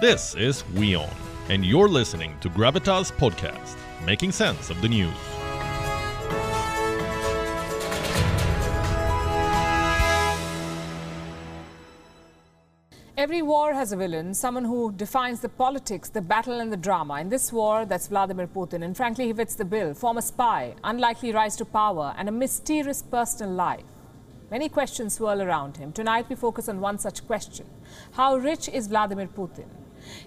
This is WION, and you're listening to Gravitas Podcast, making sense of the news. Every war has a villain, someone who defines the politics, the battle, and the drama. In this war, that's Vladimir Putin. And frankly, he fits the bill. Former spy, unlikely rise to power, and a mysterious personal life. Many questions swirl around him. Tonight, we focus on one such question How rich is Vladimir Putin?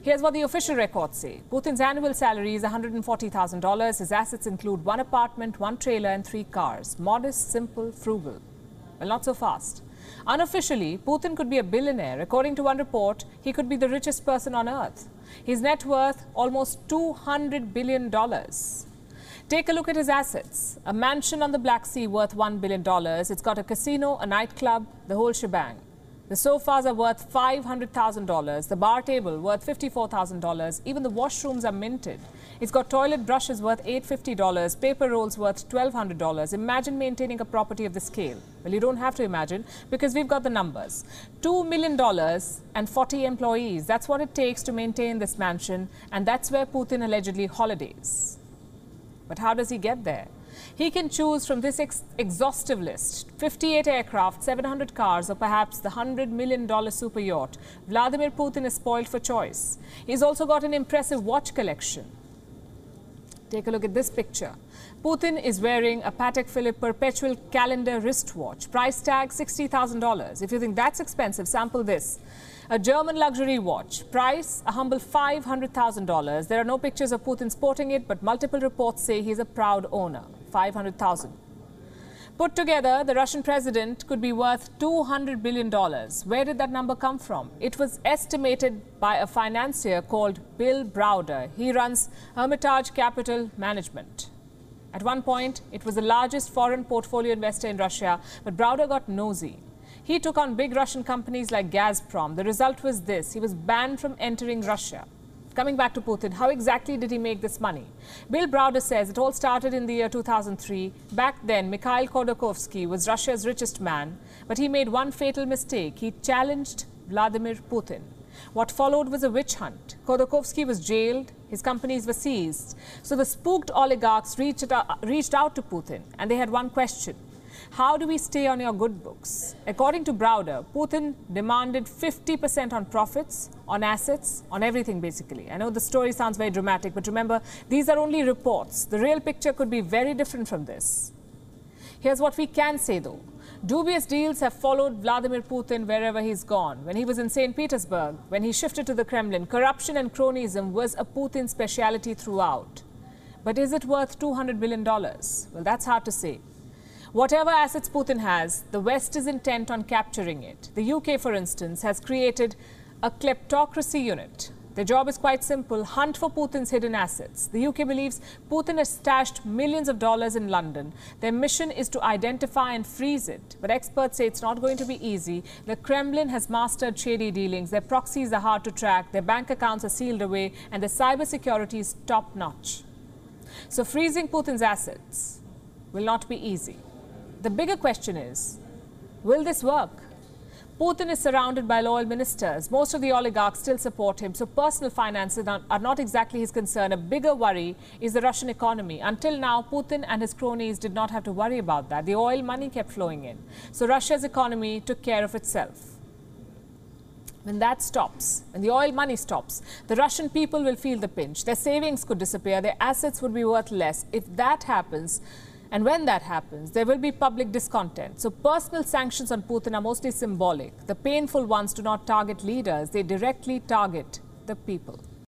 Here's what the official records say Putin's annual salary is $140,000. His assets include one apartment, one trailer, and three cars. Modest, simple, frugal. Well, not so fast. Unofficially, Putin could be a billionaire. According to one report, he could be the richest person on earth. His net worth almost $200 billion. Take a look at his assets. A mansion on the Black Sea worth $1 billion. It's got a casino, a nightclub, the whole shebang. The sofas are worth $500,000. The bar table worth $54,000. Even the washrooms are minted. It's got toilet brushes worth $850, paper rolls worth $1,200. Imagine maintaining a property of this scale. Well, you don't have to imagine because we've got the numbers. $2 million and 40 employees. That's what it takes to maintain this mansion, and that's where Putin allegedly holidays. But how does he get there? He can choose from this ex exhaustive list 58 aircraft, 700 cars, or perhaps the $100 million super yacht. Vladimir Putin is spoiled for choice. He's also got an impressive watch collection. Take a look at this picture. Putin is wearing a Patek Philippe perpetual calendar wristwatch. Price tag $60,000. If you think that's expensive, sample this. A German luxury watch. Price a humble $500,000. There are no pictures of Putin sporting it, but multiple reports say he's a proud owner. 500,000. Put together, the Russian president could be worth $200 billion. Where did that number come from? It was estimated by a financier called Bill Browder. He runs Hermitage Capital Management. At one point, it was the largest foreign portfolio investor in Russia, but Browder got nosy. He took on big Russian companies like Gazprom. The result was this he was banned from entering Russia. Coming back to Putin, how exactly did he make this money? Bill Browder says it all started in the year 2003. Back then, Mikhail Khodorkovsky was Russia's richest man, but he made one fatal mistake. He challenged Vladimir Putin. What followed was a witch hunt. Khodorkovsky was jailed, his companies were seized. So the spooked oligarchs reached out, reached out to Putin, and they had one question how do we stay on your good books? According to Browder, Putin demanded 50% on profits, on assets, on everything basically. I know the story sounds very dramatic, but remember, these are only reports. The real picture could be very different from this. Here's what we can say though. Dubious deals have followed Vladimir Putin wherever he's gone. When he was in St. Petersburg, when he shifted to the Kremlin, corruption and cronyism was a Putin speciality throughout. But is it worth $200 billion? Well, that's hard to say. Whatever assets Putin has, the West is intent on capturing it. The UK, for instance, has created a kleptocracy unit. Their job is quite simple hunt for Putin's hidden assets. The UK believes Putin has stashed millions of dollars in London. Their mission is to identify and freeze it. But experts say it's not going to be easy. The Kremlin has mastered shady dealings. Their proxies are hard to track. Their bank accounts are sealed away. And their cybersecurity is top notch. So freezing Putin's assets will not be easy. The bigger question is will this work? Putin is surrounded by loyal ministers. Most of the oligarchs still support him, so personal finances are not exactly his concern. A bigger worry is the Russian economy. Until now, Putin and his cronies did not have to worry about that. The oil money kept flowing in. So Russia's economy took care of itself. When that stops, when the oil money stops, the Russian people will feel the pinch. Their savings could disappear, their assets would be worth less. If that happens, and when that happens, there will be public discontent. So personal sanctions on Putin are mostly symbolic. The painful ones do not target leaders, they directly target the people.